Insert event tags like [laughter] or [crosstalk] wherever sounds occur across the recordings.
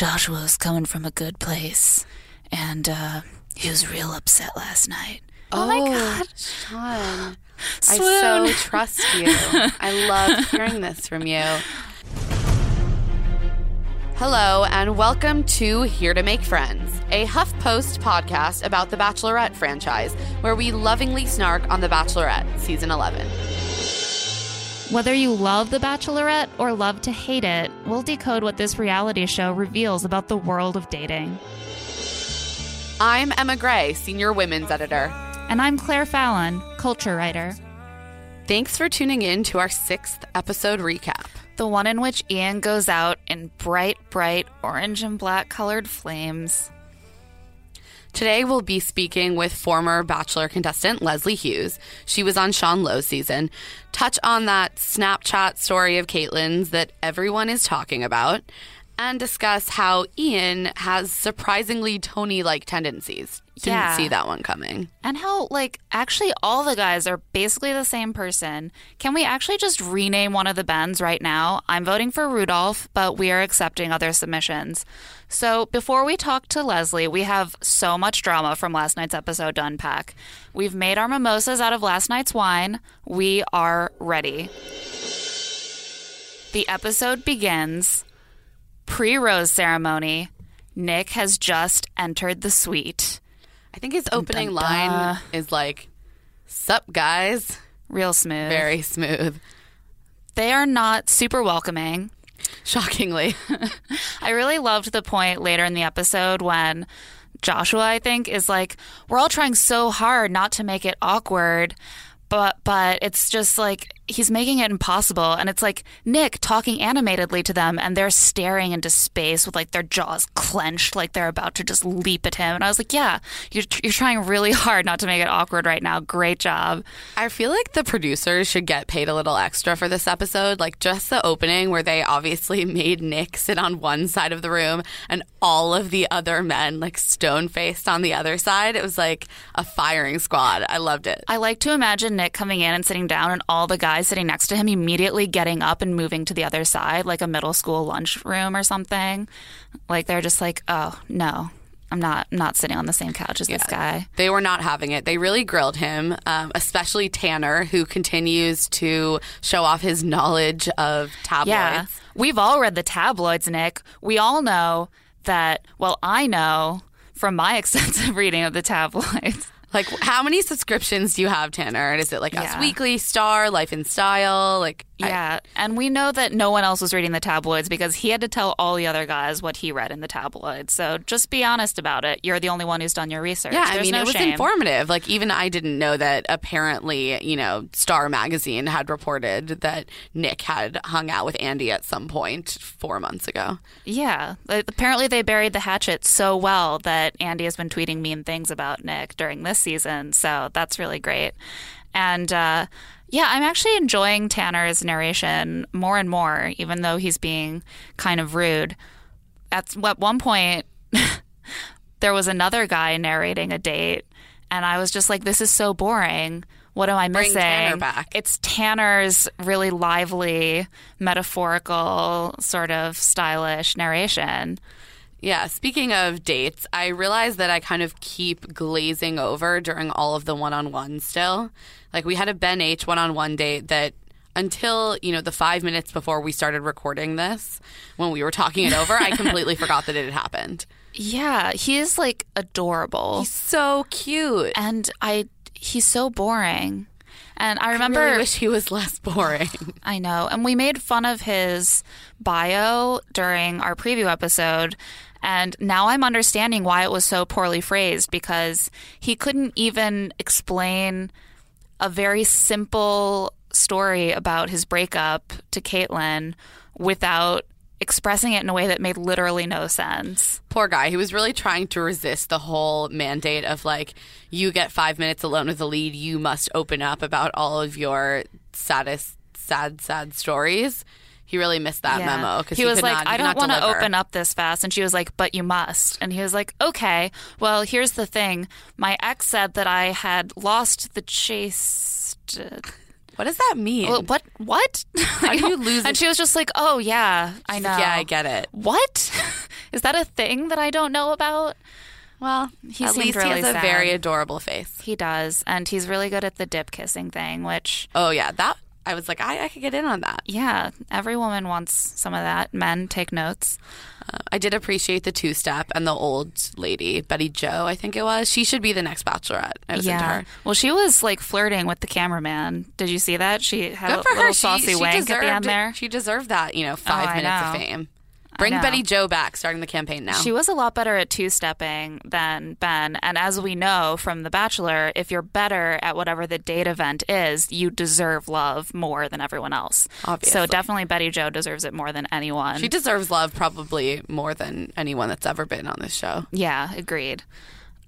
Joshua's coming from a good place, and uh, he was real upset last night. Oh, my God. Sean. I Swoon. so [laughs] trust you. I love hearing this from you. Hello, and welcome to Here to Make Friends, a HuffPost podcast about the Bachelorette franchise, where we lovingly snark on The Bachelorette, season 11. Whether you love The Bachelorette or love to hate it, we'll decode what this reality show reveals about the world of dating. I'm Emma Gray, senior women's editor. And I'm Claire Fallon, culture writer. Thanks for tuning in to our sixth episode recap. The one in which Ian goes out in bright, bright orange and black colored flames. Today, we'll be speaking with former Bachelor contestant Leslie Hughes. She was on Sean Lowe's season. Touch on that Snapchat story of Caitlyn's that everyone is talking about, and discuss how Ian has surprisingly Tony like tendencies. Didn't Yeah. see that one coming. And how, like, actually all the guys are basically the same person. Can we actually just rename one of the Bens right now? I'm voting for Rudolph, but we are accepting other submissions. So before we talk to Leslie, we have so much drama from last night's episode to unpack. We've made our mimosas out of last night's wine. We are ready. The episode begins pre rose ceremony. Nick has just entered the suite. I think his opening dun, line dun. is like, Sup, guys? Real smooth. Very smooth. They are not super welcoming. Shockingly. [laughs] I really loved the point later in the episode when Joshua, I think, is like, "We're all trying so hard not to make it awkward." But but it's just like he's making it impossible and it's like Nick talking animatedly to them and they're staring into space with like their jaws clenched like they're about to just leap at him and I was like yeah you're, you're trying really [laughs] hard not to make it awkward right now great job I feel like the producers should get paid a little extra for this episode. Like just the opening where they obviously [laughs] made Nick sit on one side of the room and all of the other men like stone faced on the other side. It was like a firing squad. I loved it. I like to imagine Nick coming in and sitting down, and all the guys sitting next to him immediately getting up and moving to the other side, like a middle school lunchroom or something. Like they're just like, "Oh no, I'm not I'm not sitting on the same couch as this guy." They were not having it. They really grilled him, um, especially Tanner, who continues to show off his knowledge of tabloids. Yeah, we've all read the tabloids, Nick. We all know that. Well, I know from my [laughs] extensive reading of the tabloids. Like, how many subscriptions do you have, Tanner? And Is it like Us Weekly, Star, Life in Style? Like, I- Yeah, and we know that no one else was reading the tabloids because he had to tell all the other guys what he read in the tabloids. So just be honest about it. You're the only one who's done your research. Yeah, I mean, no it was shame. informative. Like, even I didn't know that apparently, you know, Star Magazine had reported that Nick had hung out with Andy at some point four months ago. Yeah, apparently they buried the hatchet so well that Andy has been tweeting mean things about Nick during this season. So that's really great. And uh, yeah, I'm actually enjoying Tanner's narration more and more, even though he's being kind of rude. At, at one point, [laughs] there was another guy narrating a date, and I was just like, this is so boring. What am I Bring missing? Tanner back. It's Tanner's really lively, metaphorical, sort of stylish narration. Yeah, speaking of dates, I realize that I kind of keep glazing over during all of the one on one still. Like, we had a Ben H one on one date that until, you know, the five minutes before we started recording this, when we were talking it over, I completely [laughs] forgot that it had happened. Yeah, he is like adorable. He's so cute. and I he's so boring. And I I remember really wish he was less boring. [laughs] I know. And we made fun of his bio during our preview episode. And now I'm understanding why it was so poorly phrased because he couldn't even explain a very simple story about his breakup to Caitlyn without expressing it in a way that made literally no sense. Poor guy. He was really trying to resist the whole mandate of like, you get five minutes alone with the lead. You must open up about all of your saddest, sad, sad stories. He really missed that Yeah. memo because he, was could like, not, I don't want to open up this fast. And she was like, but you must. And he was like, okay. Well, here's the thing. My ex said that I had lost the chase. Uh, what does that mean? Well, what? What? [laughs] How do you lose And she was just like, oh, yeah, I know. yeah, I get it. What? [laughs] Is that a thing that I don't know about? Well, He at least really he has a very adorable face. He does. And he's really good at the dip kissing thing, which, Oh yeah, that I was like, I, I could get in on that. yeah, every woman wants some of that. Men take notes. Uh, I did appreciate the two step and the old lady, Betty Joe, I think it was. She should be the next bachelorette. I was into her. Well, she was like flirting with the cameraman. Did you see that? She had Good a little her. saucy she, she wink at the end there. She deserved that, you know, five I minutes of fame. Bring. Betty Joe back, starting the campaign now. She was a lot better at two stepping than Ben. And as we know from The Bachelor, if you're better at whatever the date event is, you deserve love more than everyone else. Obviously. So definitely Betty Joe deserves it more than anyone. she deserves love probably more than anyone that's ever been on this show. Yeah, agreed.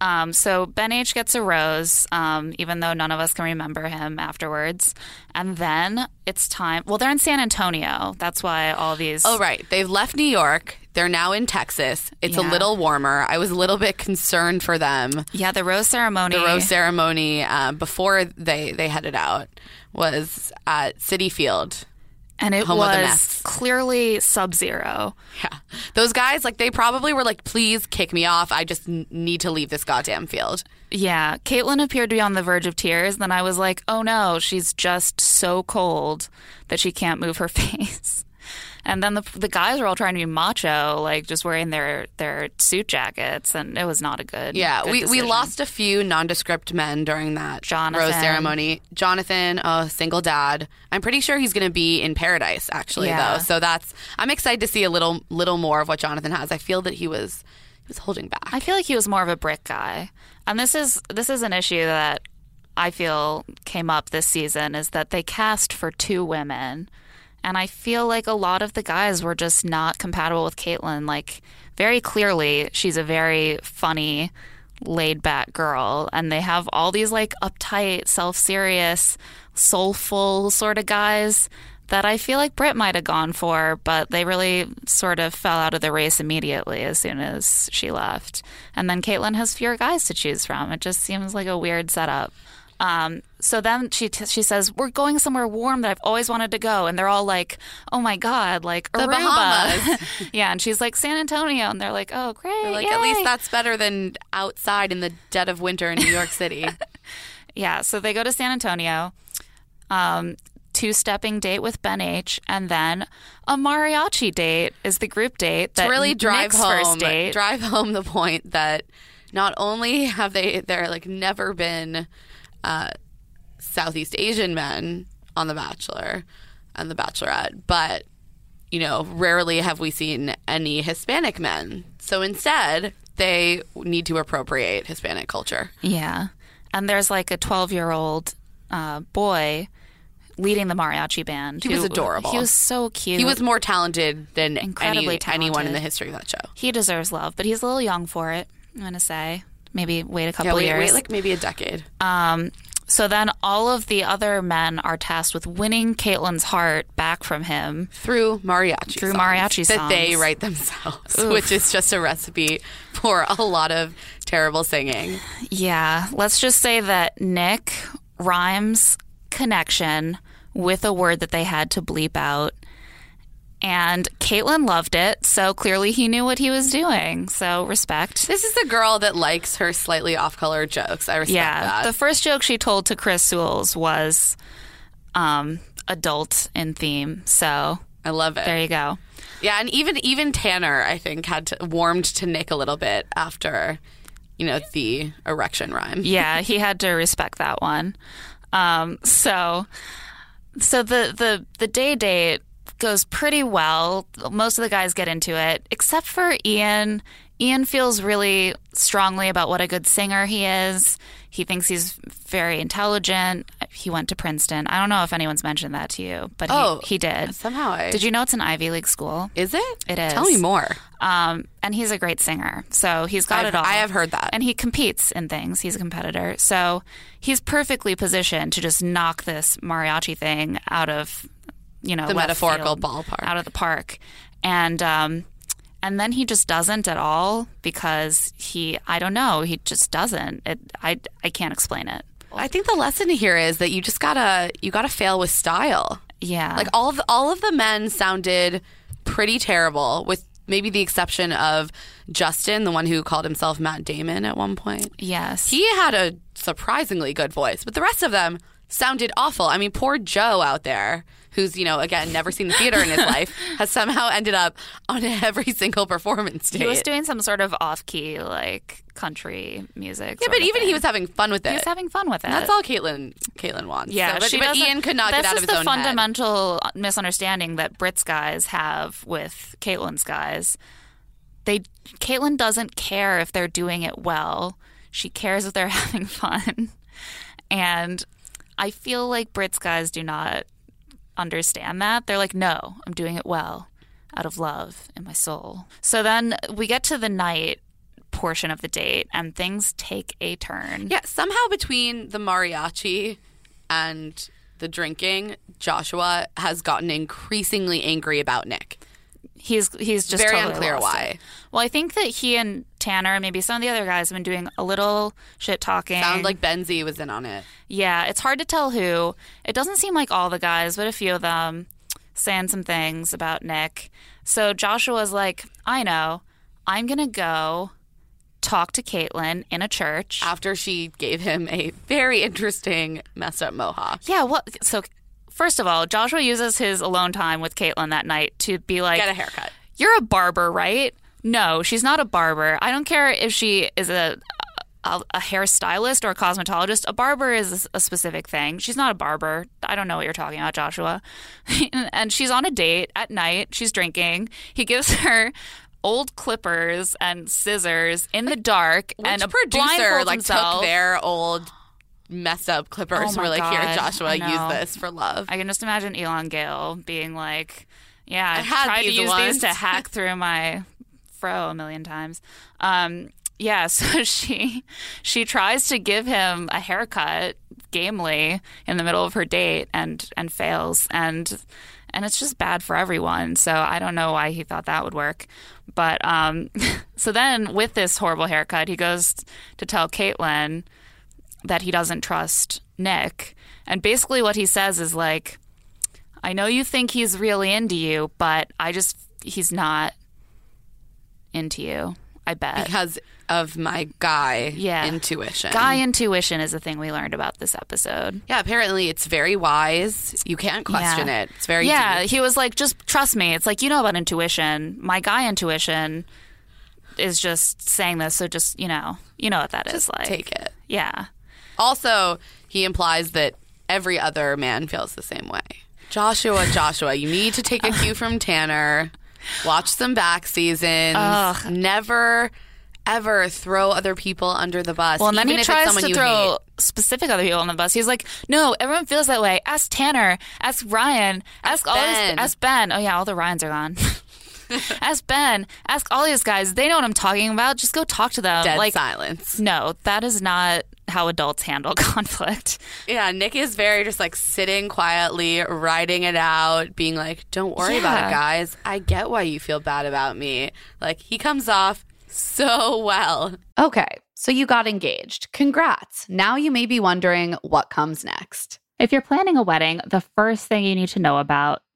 Um, so Ben H gets a rose, um, even though none of us can remember him afterwards. And then it's time. Well, they're in San Antonio. That's why all these. Oh, right. They've left New York. They're now in Texas. It's a little warmer. I was a little bit concerned for them. Yeah, the rose ceremony. The rose ceremony uh, before they, they headed out was at Citi Field. And it home was clearly sub zero. Yeah. Those guys, like, they probably were like, please kick me off. I just n- need to leave this goddamn field. Yeah, Caitlyn appeared to be on the verge of tears. Then I was like, oh no, she's just so cold that she can't move her [laughs] face. And then the the guys were all trying to be macho, like just wearing their their suit jackets, and it was not a good. Yeah, good we, we lost a few nondescript men during that Jonathan. rose ceremony. Jonathan, a single dad. I'm pretty sure he's going to be in paradise actually Yeah. though. So that's I'm excited to see a little little more of what Jonathan has. I feel that he was he was holding back. I feel like he was more of a brick guy, and this is this is an issue that I feel came up this season is that they cast for two women, and I feel like a lot of the guys were just not compatible with Caitlyn. Like very clearly, she's a very funny, laid back girl, and they have all these like uptight, self serious, soulful sort of guys. That I feel like Britt might have gone for, but they really sort of fell out of the race immediately as soon as she left. And then Caitlyn has fewer guys to choose from. It just seems like a weird setup. Um, so then she t- she says we're going somewhere warm that I've always wanted to go, and they're all like, "Oh my god, like The Aruba." Bahamas. [laughs] yeah, and she's like San Antonio, and they're like, "Oh great, like at least that's better than outside in the dead of winter in New York [laughs] City. Yeah, so they go to San Antonio, um, two stepping date with Ben H, and then a mariachi date is the group date. That to really drive Nick's home first date. drive home the point that not only have they there like never been uh, Southeast Asian men on The Bachelor and The Bachelorette, but you know rarely have we seen any Hispanic men. So instead, they need to appropriate Hispanic culture. Yeah, and there's like a 12 year old uh, boy leading the mariachi band. He was adorable. He was so cute. He was more talented than Incredibly any, anyone in the history of that show. He deserves love, but he's a little young for it. I'm gonna say maybe wait a couple Yeah, wait, years. wait like maybe a decade. Um, so then all of the other men are tasked with winning Caitlyn's heart back from him. through mariachi Through songs mariachi songs. that they write themselves, which is just a recipe for a lot of terrible singing. Yeah, let's just say that Nick rhymes connection with a word that they had to bleep out. And Caitlyn loved it, so clearly he knew what he was doing. So respect. This is a girl that likes her slightly off-color jokes. I respect Yeah, that. the first joke she told to Chris Soules was, um, adult in theme. So I love it. there you go. Yeah, and even even Tanner, I think, had to, warmed to Nick a little bit after, you know, the erection rhyme. [laughs] yeah, he had to respect that one. Um, so, so the the the day date goes pretty well. Most of the guys get into it, except for Ian. Ian feels really strongly about what a good singer he is. He thinks he's very intelligent. He went to Princeton. I don't know if anyone's mentioned that to you, but Oh, he, he did. Somehow I Did you know it's an Ivy League school? Is it? It is. Tell me more. Um, and he's a great singer. So he's got I've- it all. I have heard that. And he competes in things. He's a competitor. So he's perfectly positioned to just knock this mariachi thing out of, you know, The metaphorical ballpark. Out of the park. And, um, and then he just doesn't at all because he, I don't know, he just doesn't. It, I, I can't explain it. I think the lesson here is that you just gotta you gotta fail with style. Yeah. Like all of the, all of the men sounded pretty terrible, with maybe the exception of Justin, the one who called himself Matt Damon at one point. yes. He had a surprisingly good voice, but the rest of them sounded awful. I mean, poor Joe out there, who's, you know, again, never seen the theater in his [laughs] life, has somehow ended up on every single performance date. he was doing some sort of off key, like country music. yeah, but even he was having fun with it. He was having fun with it. And that's all Caitlin Caitlin wants. Yeah, So- but, she but Ian could not get out of his the own head. fundamental misunderstanding that Britt's guys have with Caitlin's guys. They Caitlin doesn't care if they're doing it well. She cares if they're [laughs] having fun, and I feel like Britt's guys do not understand that. They're like, no, I'm doing it well, out of love in my soul. So then we get to the night portion of the date, and things take a turn. Yeah, somehow between the mariachi and the drinking, Joshua has gotten increasingly angry about Nick. He's he's just Very totally unclear why. it. Well, I think that he and Tanner, maybe some of the other guys, have been doing a little shit talking. Sound like Ben Z was in on it. yeah, it's hard to tell who. It doesn't seem like all the guys, but a few of them saying some things about Nick. So Joshua's like, I know, I'm gonna go talk to Caitlin in a church. After she gave him a very interesting messed up mohawk. yeah, well, So first of all, Joshua uses his alone time with Caitlin that night to be like, Get a haircut. You're a barber, right? No, she's not a barber. I don't care if she is a a, a hairstylist or a cosmetologist. A barber is a specific thing. She's not a barber. I don't know what you're talking about, Joshua. [laughs] and she's on a date at night. She's drinking. He gives [laughs] her old clippers and scissors in the dark Which and a producer like himself. took their old messed up clippers Oh and were like, Here, Joshua, use this for love. I can just imagine Elan Gale being like, "Yeah, I tried to use once." these to hack [laughs] through my fro a million times." Um, yeah, [laughs] so she she tries to give him a haircut gamely in the middle of her date and and fails and and it's just bad for everyone. So I don't know why he thought that would work. But um, [laughs] so then with this horrible haircut, he goes to tell Caitlin that he doesn't trust Nick. And basically what he says is like, I know you think he's really into you, but I just he's not into you. I bet. because of my guy Yeah. intuition. Guy intuition is a thing we learned about this episode. Yeah, apparently it's very wise. You can't question Yeah. it. It's very yeah, deep. he was like, just trust me. It's like you know about intuition. My guy intuition is just saying this, so just you know, you know what that is like. Take it. Yeah, Also, he implies that every other man feels the same way. Joshua, Joshua, you need to take a cue from Tanner. Watch some back seasons. Never, ever throw other people under the bus. Well, and then he tries to you throw hate. specific other people on the bus. He's like, "No, everyone feels that way. Ask Tanner. Ask Ryan. Ask, all Ben. These, ask Ben. Oh yeah, all the Ryans are gone. [laughs] ask Ben. Ask all these guys. They know what I'm talking about. Just go talk to them. Dead like, silence. no, that is not how adults handle [laughs] conflict. Yeah, Nick is very just like sitting quietly, writing it out, being like, "Don't worry about it, guys. I get why you feel bad about me." Like he comes off so well. Okay, so you got engaged. Congrats. Now you may be wondering what comes next. If you're planning a wedding, the first thing you need to know about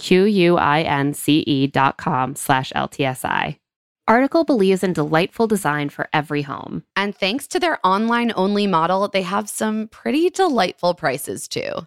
Q-U-I-N-C-E dot com slash LTSI. Article believes in delightful design for every home. And thanks to their online only model, they have some pretty delightful prices too.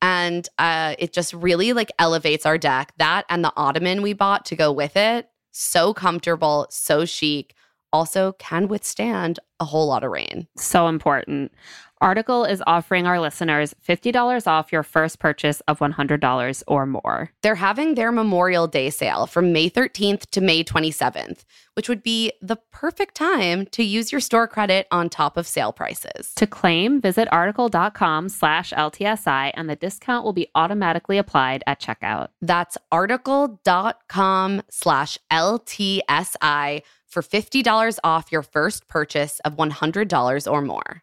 and uh, it just really like elevates our deck. That and the ottoman we bought to go with it, so comfortable, so chic. Also, can withstand a whole lot of rain. So important. Article is offering our listeners $50 off your first purchase of $100 or more. They're having their Memorial Day sale from May 13th to May 27th, which would be the perfect time to use your store credit on top of sale prices. To claim, visit article.com slash LTSI and the discount will be automatically applied at checkout. That's article.com slash LTSI for $50 off your first purchase of $100 or more.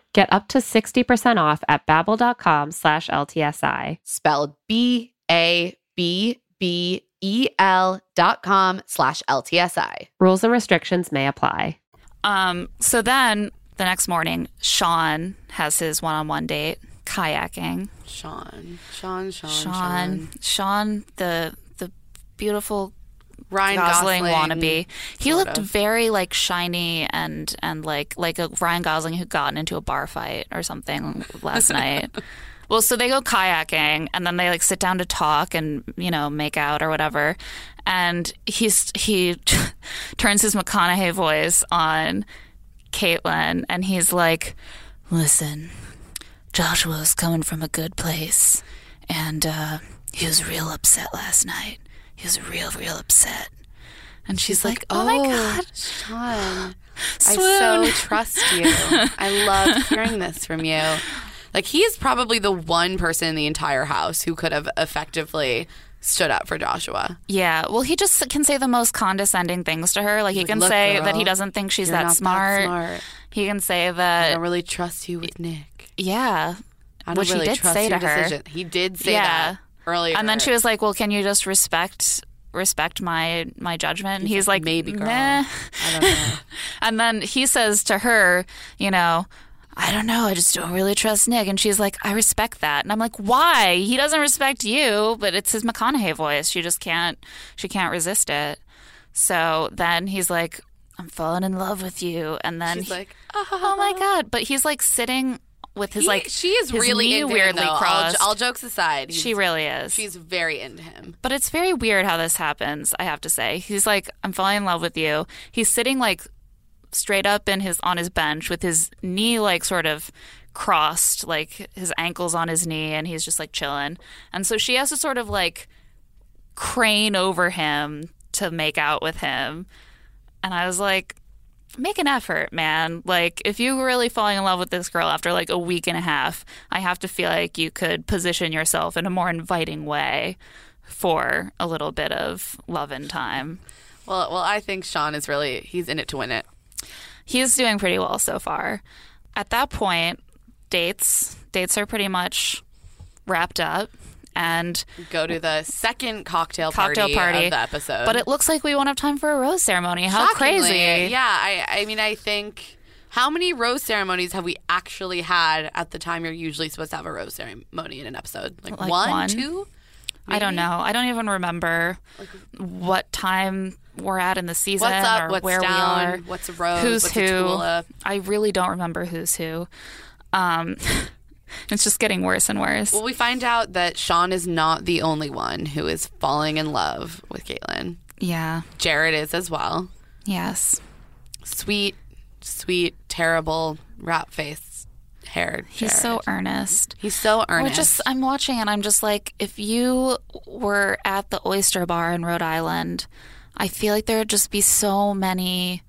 Get up to 60% off at babbel.com slash LTSI. Spelled B-A-B-B-E-L dot com slash LTSI. Rules and restrictions may apply. Um, so then the next morning, Sean has his one on one date, kayaking. Sean, Sean, Sean, Sean, Sean. Sean, the the beautiful Ryan Gosling, Gosling, wannabe. He looked of. very like shiny and and like like a Ryan Gosling who'd gotten into a bar fight or something last [laughs] night. Well, so they go kayaking and then they like sit down to talk and you know make out or whatever. And he's he [laughs] turns his McConaughey voice on Caitlin and he's like, "Listen, Joshua's coming from a good place, and uh, he was real upset last night. He was real, real upset." And she's, like, "Oh, my oh, god, [laughs] Sean, I so trust [laughs] you. I love hearing this from you. Like he is probably the one person in the entire house who could have effectively stood up for Joshua. Yeah, well, he just can say the most condescending things to her. Like, he Like, can "Look, say girl, that he doesn't think she's that not that smart. smart. He can say that. I don't really trust you with Nick. yeah, I don't which really he did trust say to her. decision. He did say Yeah. that earlier. And then she was like, "Well, can you just respect respect my my judgment?" And he's like, maybe, girl. Meh. I don't know. [laughs] And then he says to her, you know, I don't know, I just don't really trust Nick. And she's like, I respect that. And I'm like, why? He doesn't respect you, but it's his McConaughey voice. She just can't, she can't resist it. So then he's like, I'm falling in love with you. And then She's he- like, oh my ah. God. But he's like sitting with his He- like, she is really into weirdly him, though. All, all jokes aside, she really is. she's very into him. But it's very weird how this happens, I have to say. He's like, I'm falling in love with you. He's sitting like straight up in his on his bench with his knee like sort of crossed, like his ankles on his knee, and he's just like chilling. And so she has to sort of like crane over him to make out with him. And I was like, make an effort, man. Like, if you were really falling in love with this girl after like a week and a half, I have to feel like you could position yourself in a more inviting way for a little bit of love and time. Well, well, I think Sean is really he's in it to win it. He's doing pretty well so far. At that point, dates. Dates are pretty much wrapped up. And Go to the second cocktail, cocktail party, party of the episode. But it looks like we won't have time for a rose ceremony. How Shockingly, crazy! Yeah, I, I mean, I think how many rose ceremonies have we actually had at the time you're usually supposed to have a rose ceremony in an episode? Like, Like one, one? two? I don't know. I don't even remember what time we're at in the season What's up? or What's where down? we are. What's a rose? Who's what's who? I really don't remember who's who. Um, [laughs] it's just getting worse and worse. Well, we find out that Sean is not the only one who is falling in love with Caitlin. yeah. Jared is as well. Yes. Sweet, sweet, terrible, rat face haired. He's so earnest. He's so We're earnest. just I'm watching and I'm just like, if you were at the oyster bar in Rhode Island, I feel like there would just be so many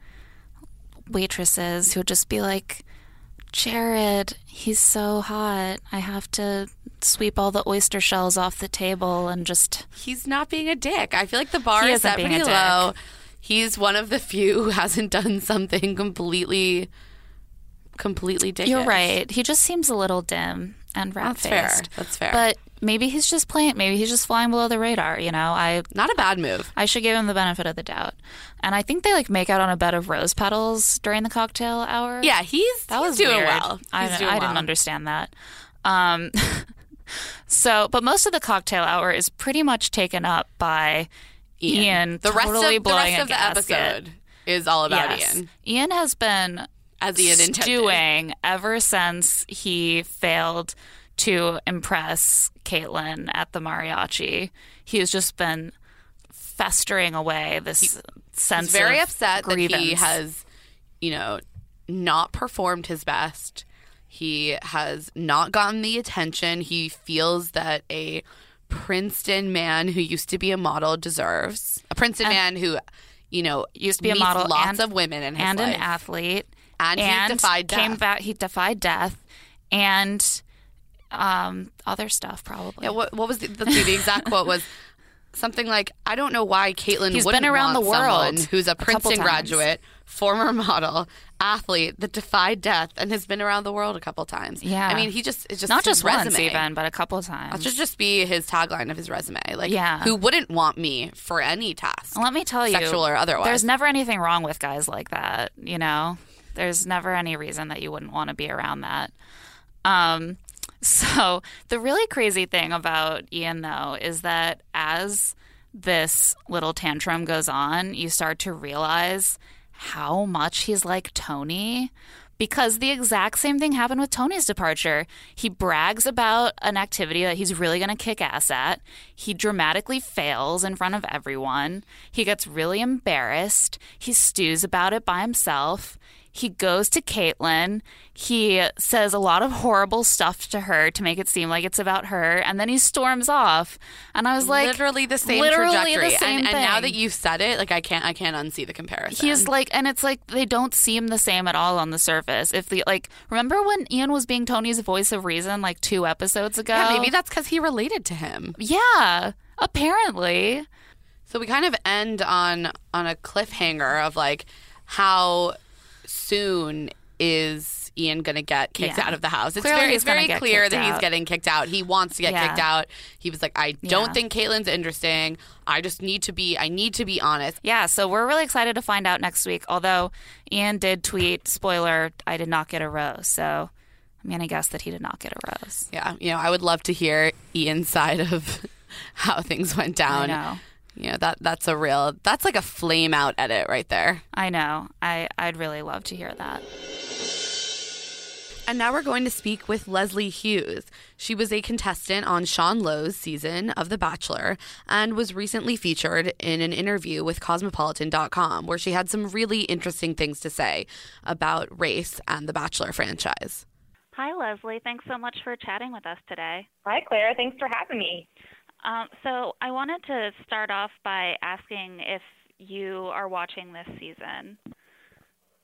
waitresses who would just be like, Jared, he's so hot. I have to sweep all the oyster shells off the table and just He's not being a dick. I feel like the bar is set pretty low. He's one of the few who hasn't done something completely, completely dickish. You're right. He just seems a little dim and rat That's fair. That's fair. But maybe he's just playing maybe he's just flying below the radar, you know. I Not a bad move. I should give him the benefit of the doubt. And I think they like make out on a bed of rose petals during the cocktail hour. Yeah, he's that he's was doing weird. well. I, He's I doing didn't well. understand that. Um, [laughs] so, but most of the cocktail hour is pretty much taken up by Ian. The rest totally of the rest of the gasket. episode is all about Yes. Ian, Ian has been as Ian intended. stewing ever since he failed to impress Caitlin at the mariachi. He has just been festering away this sense He's very of upset grievance. that he has, you know, not performed his best. He has not gotten the attention he feels that a Princeton man who used to be a model deserves. A Princeton man who, you know, used to be a model lots and, of women in his and life. an athlete, And he defied came death. back. He defied death and um, other stuff probably. Yeah, what, what was the, the, the exact quote was [laughs] something like, "I don't know why Caitlyn He's wouldn't been around the world who's a Princeton times." graduate, former model, athlete that defied death and has been around the world a couple times." Yeah. I mean, he just it's just not just once resume. even, but a couple of times. That should just be his tagline of his resume. Like, Yeah. who wouldn't want me for any task? Let me tell you, sexual or otherwise. There's never anything wrong with guys like that. You know, there's never any reason that you wouldn't want to be around that. Um, so the really crazy thing about Ian, though, is that as this little tantrum goes on, you start to realize how much he's like Tony. Because the exact same thing happened with Tony's departure. He brags about an activity that he's really going to kick ass at. He dramatically fails in front of everyone. He gets really embarrassed. He stews about it by himself. He goes to Caitlin. He says a lot of horrible stuff to her to make it seem like it's about her, and then he storms off. And I was like, literally the same literally trajectory. the same and, and now that you've said it, like I can't I can't unsee the comparison. He's like, and it's like they don't seem the same at all on the surface. If the like, remember when Ian was being Tony's voice of reason like two episodes ago? yeah, maybe that's because he related to him. Yeah, apparently. So we kind of end on on a cliffhanger of like how soon is Ian going to get kicked Yeah. out of the house? It's Clearly very, it's very clear that he's getting kicked out. He wants to get Yeah. kicked out. He was like, I don't Yeah. think Caitlin's interesting. I just need to be. I need to be honest. Yeah, so we're really excited to find out next week. Although Ian did tweet, spoiler, I did not get a rose. So I'm gonna guess that he did not get a rose. Yeah, you know, I would love to hear Ian's side of [laughs] how things went down. I know. You know that that's a real. That's like a flame out edit right there. I know. I I'd really love to hear that. And now we're going to speak with Leslie Hughes. She was a contestant on Sean Lowe's season of The Bachelor and was recently featured in an interview with Cosmopolitan.com where she had some really interesting things to say about race and The Bachelor franchise. Hi, Leslie. Thanks so much for chatting with us today. Hi, Claire. Thanks for having me. Um, so, I wanted to start off by asking if you are watching this season.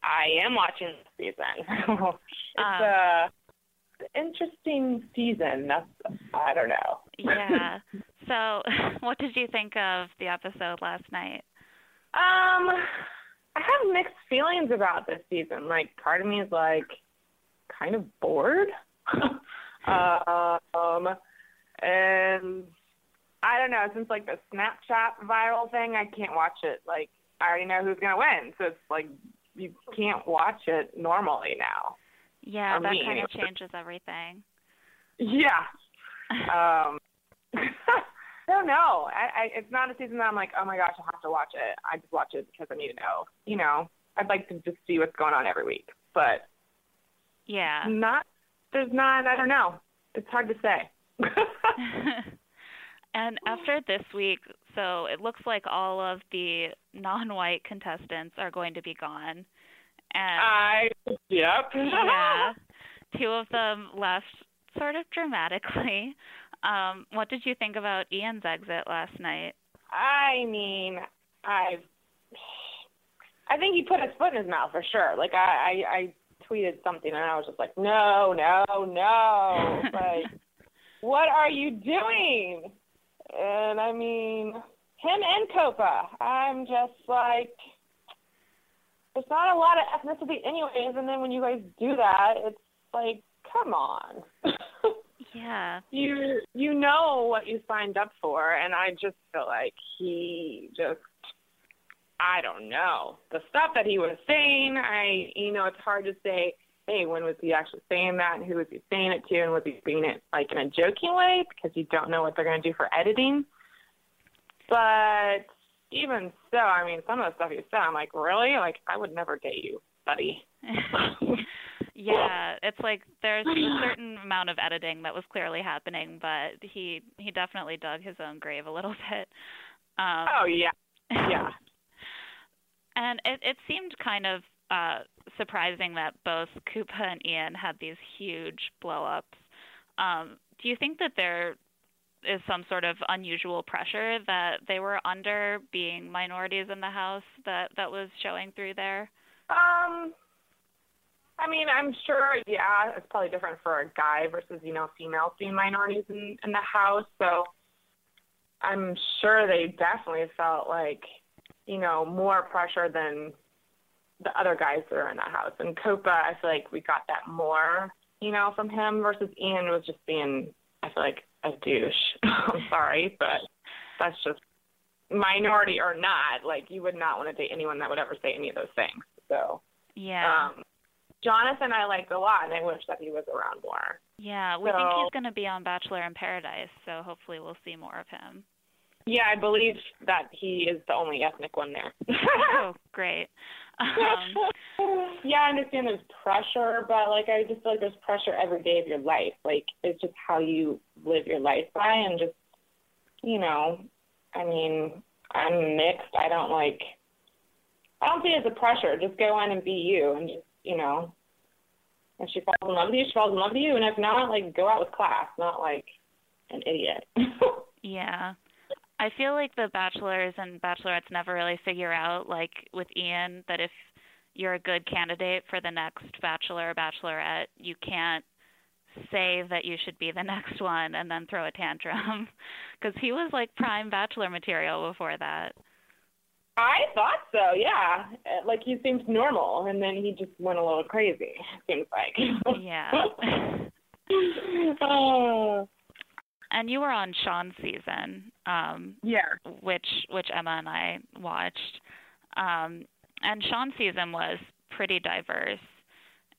I am watching the season. [laughs] it's Um, a interesting season. That's I don't know. Yeah. [laughs] so, [laughs] what did you think of the episode last night? Um, I have mixed feelings about this season. Like, part of me is like kind of bored. um, and I don't know. Since like the Snapchat viral thing, I can't watch it. Like I already know who's gonna win, so it's like you can't watch it normally now. Yeah, that me, kind of changes everything. Yeah. [laughs] um, [laughs] I don't know. I, I, it's not a season that I'm like, oh my gosh, I have to watch it. I just watch it because I need to know. You know, I'd like to just see what's going on every week, but Yeah. not. There's not. I don't know. It's hard to say. [laughs] and after this week, so it looks like all of the non-white contestants are going to be gone. And I. Yep. yeah, [laughs] two of them left sort of dramatically. Um, what did you think about Ian's exit last night? I mean, I. I think he put his foot in his mouth for sure. Like I, I, I tweeted something and I was just like, no, no, no. [laughs] like, what are you doing? And I mean, him and Kupah. I'm just like, there's not a lot of ethnicity, anyways. And then when you guys do that, it's like, come on. [laughs] Yeah. you you know what you signed up for and i just feel like he just i don't know the stuff that he was saying i you know it's hard to say hey when was he actually saying that and who was he saying it to and was he saying it like in a joking way because you don't know what they're going to do for editing? But even so i mean some of the stuff he said i'm like really? Like i would never date you buddy. [laughs] Yeah, it's like there's a certain amount of editing that was clearly happening, but he he definitely dug his own grave a little bit. Um, oh yeah. Yeah. [laughs] And it it seemed kind of uh surprising that both Kupah and Ian had these huge blow-ups. Um, do you think that there is some sort of unusual pressure that they were under being minorities in the house that that was showing through there? Um, I mean, I'm sure, yeah, it's probably different for a guy versus, you know, females being minorities in, in the house. So I'm sure they definitely felt like, you know, more pressure than the other guys that are in that house. And Kupah, I feel like we got that more, you know, from him versus Ian was just being, I feel like, a douche. [laughs] I'm sorry, but that's just minority or not. Like, you would not want to date anyone that would ever say any of those things. So, Yeah. um, Jonathan I liked a lot, and I wish that he was around more. yeah, we think he's going to be on Bachelor in Paradise, so hopefully we'll see more of him. Yeah, I believe that he is the only ethnic one there. [laughs] oh, great. Um, [laughs] yeah, I understand there's pressure, but like I just feel like there's pressure every day of your life. Like it's just how you live your life by, and just you know, I mean, I'm mixed. I don't like. I don't see it as a pressure. Just go on and be you, and just you know, if she falls in love with you, she falls in love with you, and if not, like go out with class, not like an idiot. [laughs] Yeah. I feel like the bachelors and bachelorettes never really figure out, like with Ian, that if you're a good candidate for the next bachelor or bachelorette, you can't say that you should be the [laughs] next one and then throw a tantrum. [laughs] Because he was like prime bachelor material before that. I thought so, yeah. Uh, Like he seemed normal, and then he just went a little crazy. Seems like. Yeah. oh. [laughs] And you were on Sean's season, um, Yeah. which which Emma and I watched. Um, and Sean's season was pretty diverse,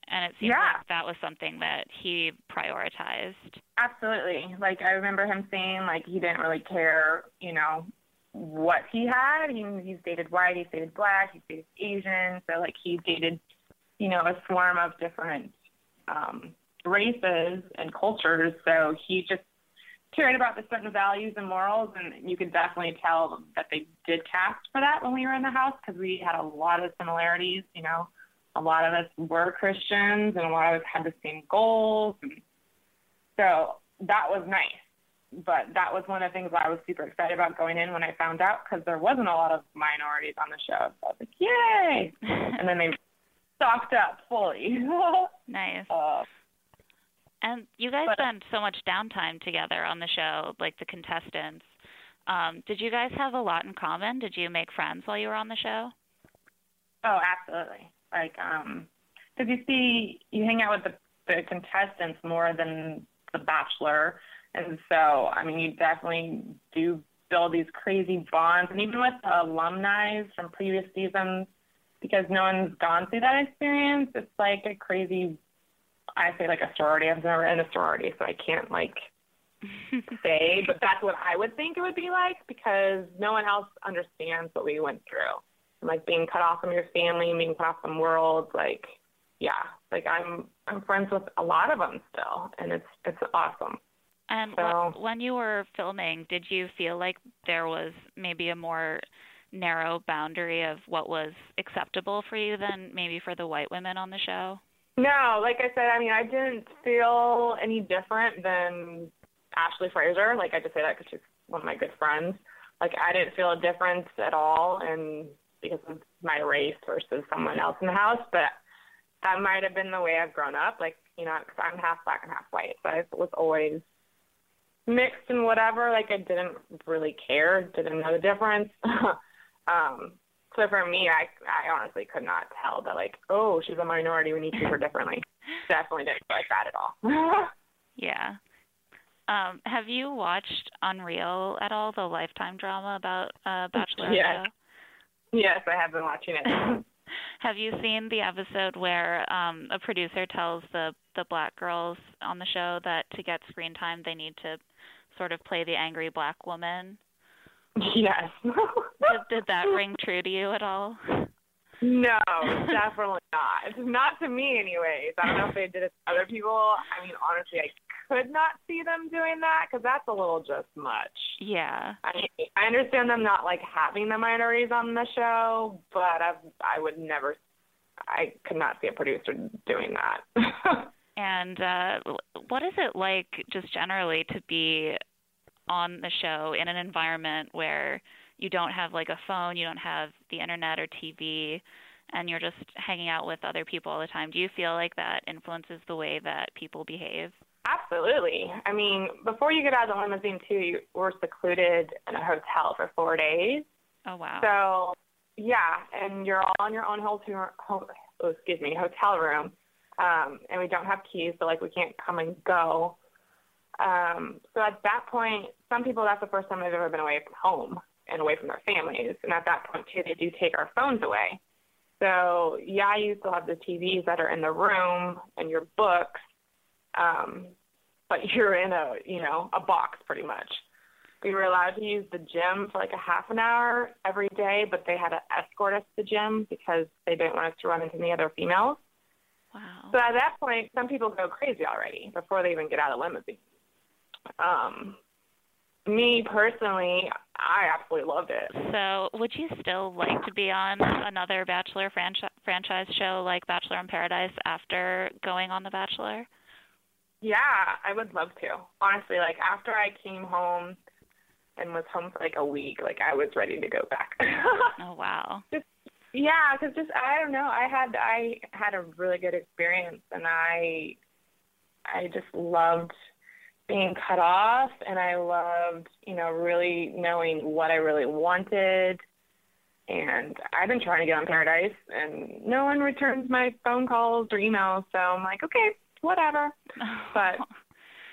and it seems Yeah. like that was something that he prioritized. Absolutely. Like I remember him saying like he didn't really care, you know, what he had. He he's dated white, he's dated black, he's dated Asian, so like he dated, you know, a swarm of different um races and cultures. So he just cared about the certain values and morals and you could definitely tell that they did cast for that when we were in the house because we had a lot of similarities, you know. A lot of us were Christians and a lot of us had the same goals and so that was nice. But that was one of the things I was super excited about going in when I found out because there wasn't a lot of minorities on the show. So I was like, yay! [laughs] and then they stocked up fully. [laughs] Nice. uh, And you guys But- spend so much downtime together on the show, like the contestants. Um, did you guys have a lot in common? Did you make friends while you were on the show? oh, absolutely. Like, um, because you see, you hang out with the the contestants more than the Bachelor, and so I mean, you definitely do build these crazy bonds, and even with the alumni from previous seasons, because no one's gone through that experience, it's like a crazy. I say like a sorority. I've never in a sorority, so I can't like [laughs] say, but that's what I would think it would be like because no one else understands what we went through. And, like being cut off from your family, being cut off from world, like yeah, like I'm I'm friends with a lot of them still, and it's it's awesome. And so, wh- when you were filming, did you feel like there was maybe a more narrow boundary of what was acceptable for you than maybe for the white women on the show? No, like I said, I mean, I didn't feel any different than AshLee Frazier. Like I just say that because she's one of my good friends. Like I didn't feel a difference at all, and because of my race versus someone else in the house, but that might have been the way I've grown up. Like you know, cause I'm half black and half white, so I was always mixed and whatever. Like I didn't really care, didn't know the difference. [laughs] um, so for me, I I honestly could not tell that like, oh, she's a minority. We need to treat her differently. [laughs] Definitely didn't feel like that at all. [laughs] Yeah. Um, have you watched Unreal at all, the Lifetime drama about uh, Bachelor? Yes. yes, I have been watching it. [laughs] Have you seen the episode where um, a producer tells the the black girls on the show that to get screen time they need to sort of play the angry black woman? [laughs] yes. Did, did that ring true to you at all? No, definitely not. Not to me, anyways. I don't know if they did it to other people. I mean, honestly, I could not see them doing that because that's a little just much. Yeah. I I understand them not like having the minorities on the show, but I I would never. I could not see a producer doing that. [laughs] And uh, what is it like, just generally, to be on the show in an environment where you don't have like a phone, you don't have the internet or TV, and you're just hanging out with other people all the time? Do you feel like that influences the way that people behave? Absolutely. I mean, before you get out of the limousine, too, you were secluded in a hotel for four days. Oh wow. So, yeah, and you're all in your own hotel, ho- oh, excuse me, hotel room, um, and we don't have keys, so like we can't come and go. Um, so at that point, some people that's the first time they've ever been away from home and away from their families, and at that point too, they do take our phones away. So yeah, you still have the TVs that are in the room and your books, um, but [laughs] you're in a you know a box pretty much. We were allowed to use the gym for like a half an hour every day, but they had to escort us to the gym because they didn't want us to run into any other females. Wow. So at that point, some people go crazy already before they even get out of limousine. Um, me personally, I absolutely loved it. So, would you still like to be on another Bachelor franchi- franchise show like Bachelor in Paradise after going on The Bachelor? Yeah, I would love to. Honestly, like after I came home and was home for like a week, like I was ready to go back. [laughs] Oh wow. Just, yeah, because just I don't know, I had I had a really good experience, and I I just loved being cut off, and I loved you know really knowing what I really wanted. And I've been trying to get on Paradise, and no one returns my phone calls or emails. So I'm like, okay, whatever. [laughs] But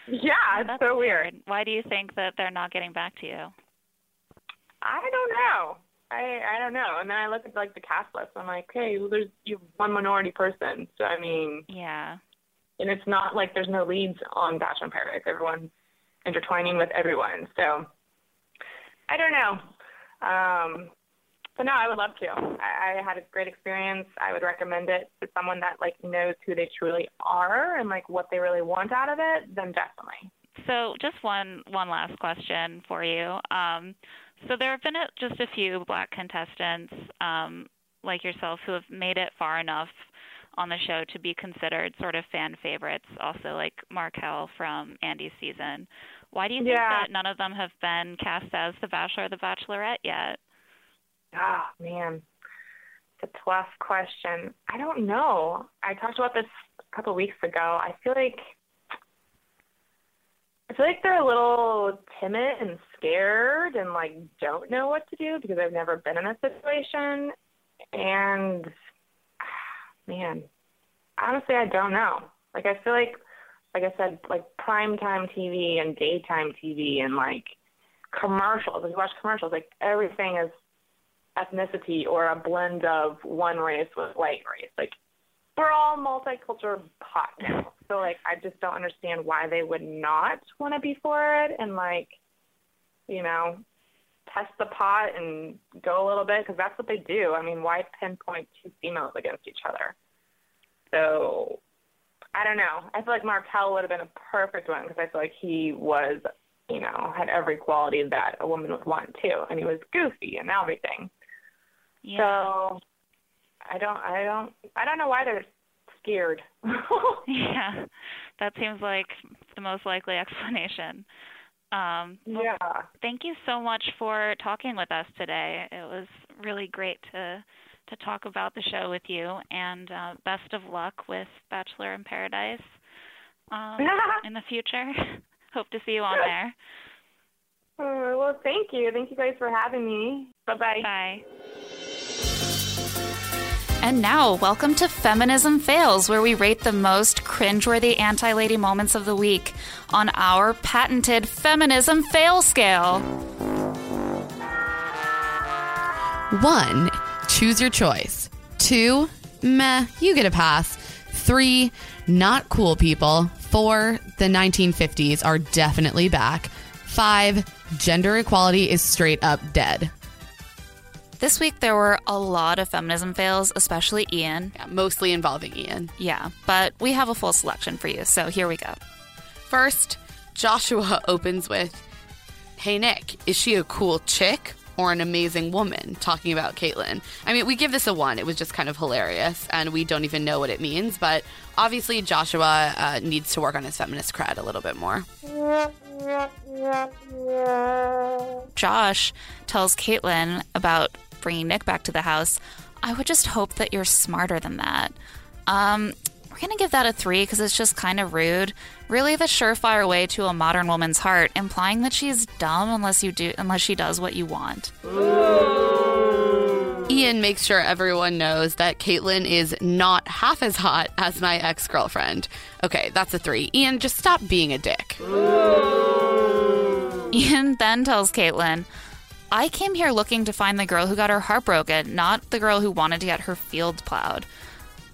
yeah, it's That's so weird. Why do you think that they're not getting back to you? I don't know. I I don't know. And then I look at like the cast list. I'm like, hey, well, there's you have one minority person. So I mean, Yeah. And it's not like there's no leads on Bachelor in Paradise. Everyone's intertwining with everyone. So I don't know. Um, but no, I would love to. I, I had a great experience. I would recommend it to someone that like knows who they truly are and like what they really want out of it. Then definitely. So, just one one last question for you. Um, so there have been a, just a few black contestants um, like yourself who have made it far enough on the show to be considered sort of fan favorites. Also, like Marquel from Andi's season. Why do you think Yeah. that none of them have been cast as the Bachelor or the Bachelorette yet? Ah, man. It's a tough question. I don't know. I talked about this a couple weeks ago. I feel like I feel like they're a little timid and scared and like don't know what to do because I've never been in a situation. And man, honestly, I don't know. Like I feel like, like I said, like primetime TV and daytime TV and like commercials. If you watch commercials, like everything is ethnicity or a blend of one race with white race. Like we're all multicultural pot now. [laughs] So like I just don't understand why they would not want to be for it and like, you know, test the pot and go a little bit because that's what they do. I mean, why pinpoint two females against each other? So I don't know. I feel like Marquel would have been a perfect one because I feel like he was, you know, had every quality that a woman would want too, and he was goofy and everything. Yeah. So I don't, I don't, I don't know why they're scared. [laughs] [laughs] yeah, that seems like the most likely explanation. Um, well, yeah. Thank you so much for talking with us today. It was really great to to talk about the show with you, and uh, best of luck with Bachelor in Paradise um, [laughs] in the future. [laughs] Hope to see you on there. Oh, well, thank you. Thank you guys for having me. Bye-bye. Bye. And now, welcome to Feminism Fails, where we rate the most cringeworthy anti lady moments of the week on our patented Feminism Fail Scale. One, choose your choice. Two, meh, you get a pass. Three, not cool people. Four, the 1950s are definitely back. Five, gender equality is straight up dead. This week, there were a lot of feminism fails, especially Ian. Yeah, mostly involving Ian. Yeah, but we have a full selection for you, so here we go. First, Joshua [laughs] opens with Hey, Nick, is she a cool chick or an amazing woman? Talking about Kaitlyn. I mean, we give this a one. It was just kind of hilarious, and we don't even know what it means, but obviously, Joshua uh, needs to work on his feminist cred a little bit more. [laughs] Josh tells Kaitlyn about bringing Nick back to the house. I would just hope that you're smarter than that. Um, we're gonna give that a three because it's just kind of rude. Really, the surefire way to a modern woman's heart, implying that she's dumb unless you do unless she does what you want. Ian makes sure everyone knows that Kaitlyn is not half as hot as my ex girlfriend. Okay, that's a three. Ian, just stop being a dick. Ian then tells Kaitlyn, I came here looking to find the girl who got her heart broken, not the girl who wanted to get her field plowed.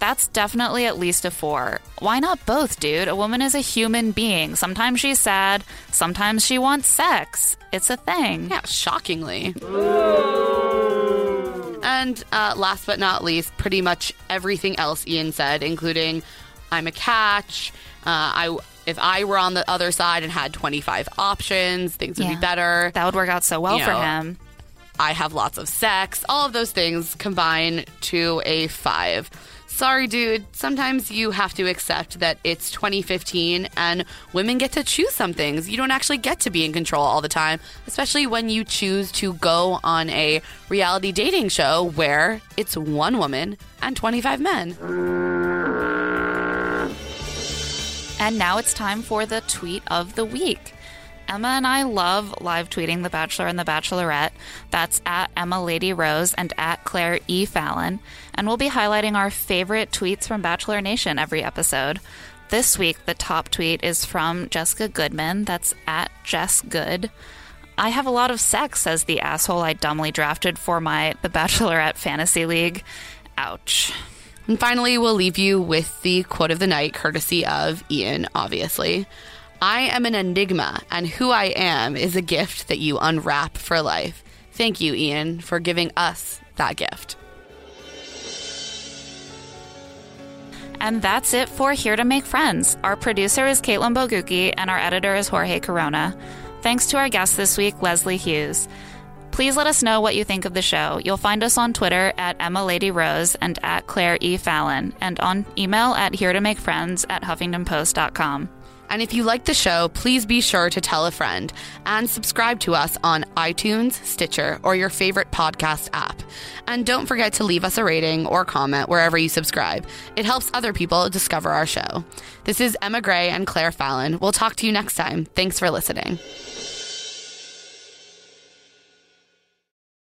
That's definitely at least a four. Why not both, dude? A woman is a human being. Sometimes she's sad, sometimes she wants sex. It's a thing. Yeah, shockingly. And uh, last but not least, pretty much everything else Ian said, including I'm a catch. Uh, I if I were on the other side and had 25 options, things would Yeah. be better. That would work out so well You for know, him. I have lots of sex. All of those things combine to a five. Sorry, dude. Sometimes you have to accept that it's 2015 and women get to choose some things. You don't actually get to be in control all the time, especially when you choose to go on a reality dating show where it's one woman and 25 men. And now it's time for the tweet of the week. Emma and I love live tweeting The Bachelor and The Bachelorette. That's at Emma Lady Rose and at Claire E. Fallon. And we'll be highlighting our favorite tweets from Bachelor Nation every episode. This week, the top tweet is from Jessica Goodman. That's at Jess Good. I have a lot of sex, says the asshole I dumbly drafted for my The Bachelorette Fantasy League. Ouch. And finally, we'll leave you with the quote of the night, courtesy of Ian, obviously. I am an enigma, and who I am is a gift that you unwrap for life. Thank you, Ian, for giving us that gift. And that's it for Here to Make Friends. Our producer is Caitlin Boguki, and our editor is Jorge Corona. Thanks to our guest this week, Leslie Hughes. Please let us know what you think of the show. You'll find us on Twitter at Emma Lady Rose and at Claire E. Fallon, and on email at here to make friends at huffingtonpost.com. And if you like the show, please be sure to tell a friend and subscribe to us on iTunes, Stitcher, or your favorite podcast app. And don't forget to leave us a rating or comment wherever you subscribe. It helps other people discover our show. This is Emma Gray and Claire Fallon. We'll talk to you next time. Thanks for listening.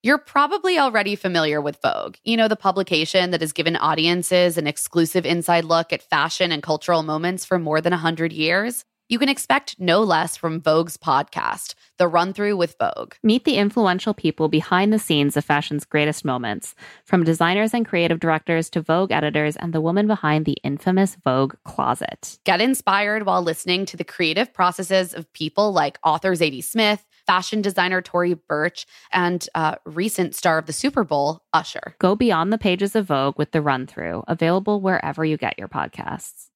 You're probably already familiar with Vogue, you know, the publication that has given audiences an exclusive inside look at fashion and cultural moments for more than 100 years. You can expect no less from Vogue's podcast, The Run Through with Vogue. Meet the influential people behind the scenes of fashion's greatest moments, from designers and creative directors to Vogue editors and the woman behind the infamous Vogue closet. Get inspired while listening to the creative processes of people like author Zadie Smith, fashion designer Tory Burch, and uh, recent star of the Super Bowl, Usher. Go beyond the pages of Vogue with The Run Through, available wherever you get your podcasts.